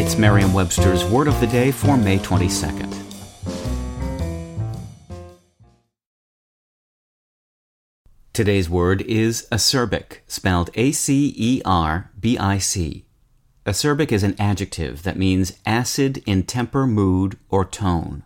It's Merriam-Webster's Word of the Day for May 22nd. Today's word is acerbic, spelled A-C-E-R-B-I-C. Acerbic is an adjective that means acid in temper, mood, or tone.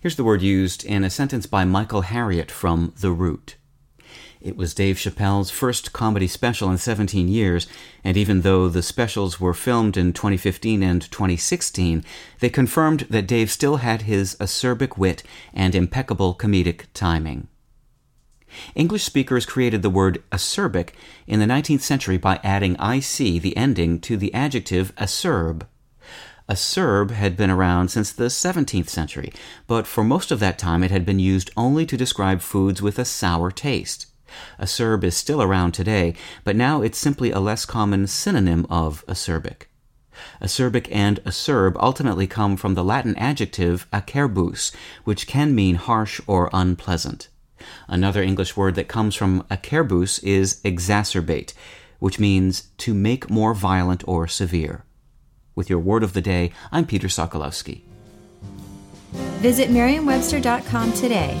Here's the word used in a sentence by Michael Harriot from The Root. It was Dave Chappelle's first comedy special in 17 years, and even though the specials were filmed in 2015 and 2016, they confirmed that Dave still had his acerbic wit and impeccable comedic timing. English speakers created the word acerbic in the 19th century by adding ic, the ending, to the adjective acerb. Acerb had been around since the 17th century, but for most of that time it had been used only to describe foods with a sour taste. Acerb is still around today, but now it's simply a less common synonym of acerbic. Acerbic and acerb ultimately come from the Latin adjective acerbus, which can mean harsh or unpleasant. Another English word that comes from acerbus is exacerbate, which means to make more violent or severe. With your word of the day, I'm Peter Sokolowski. Visit Merriam-Webster.com today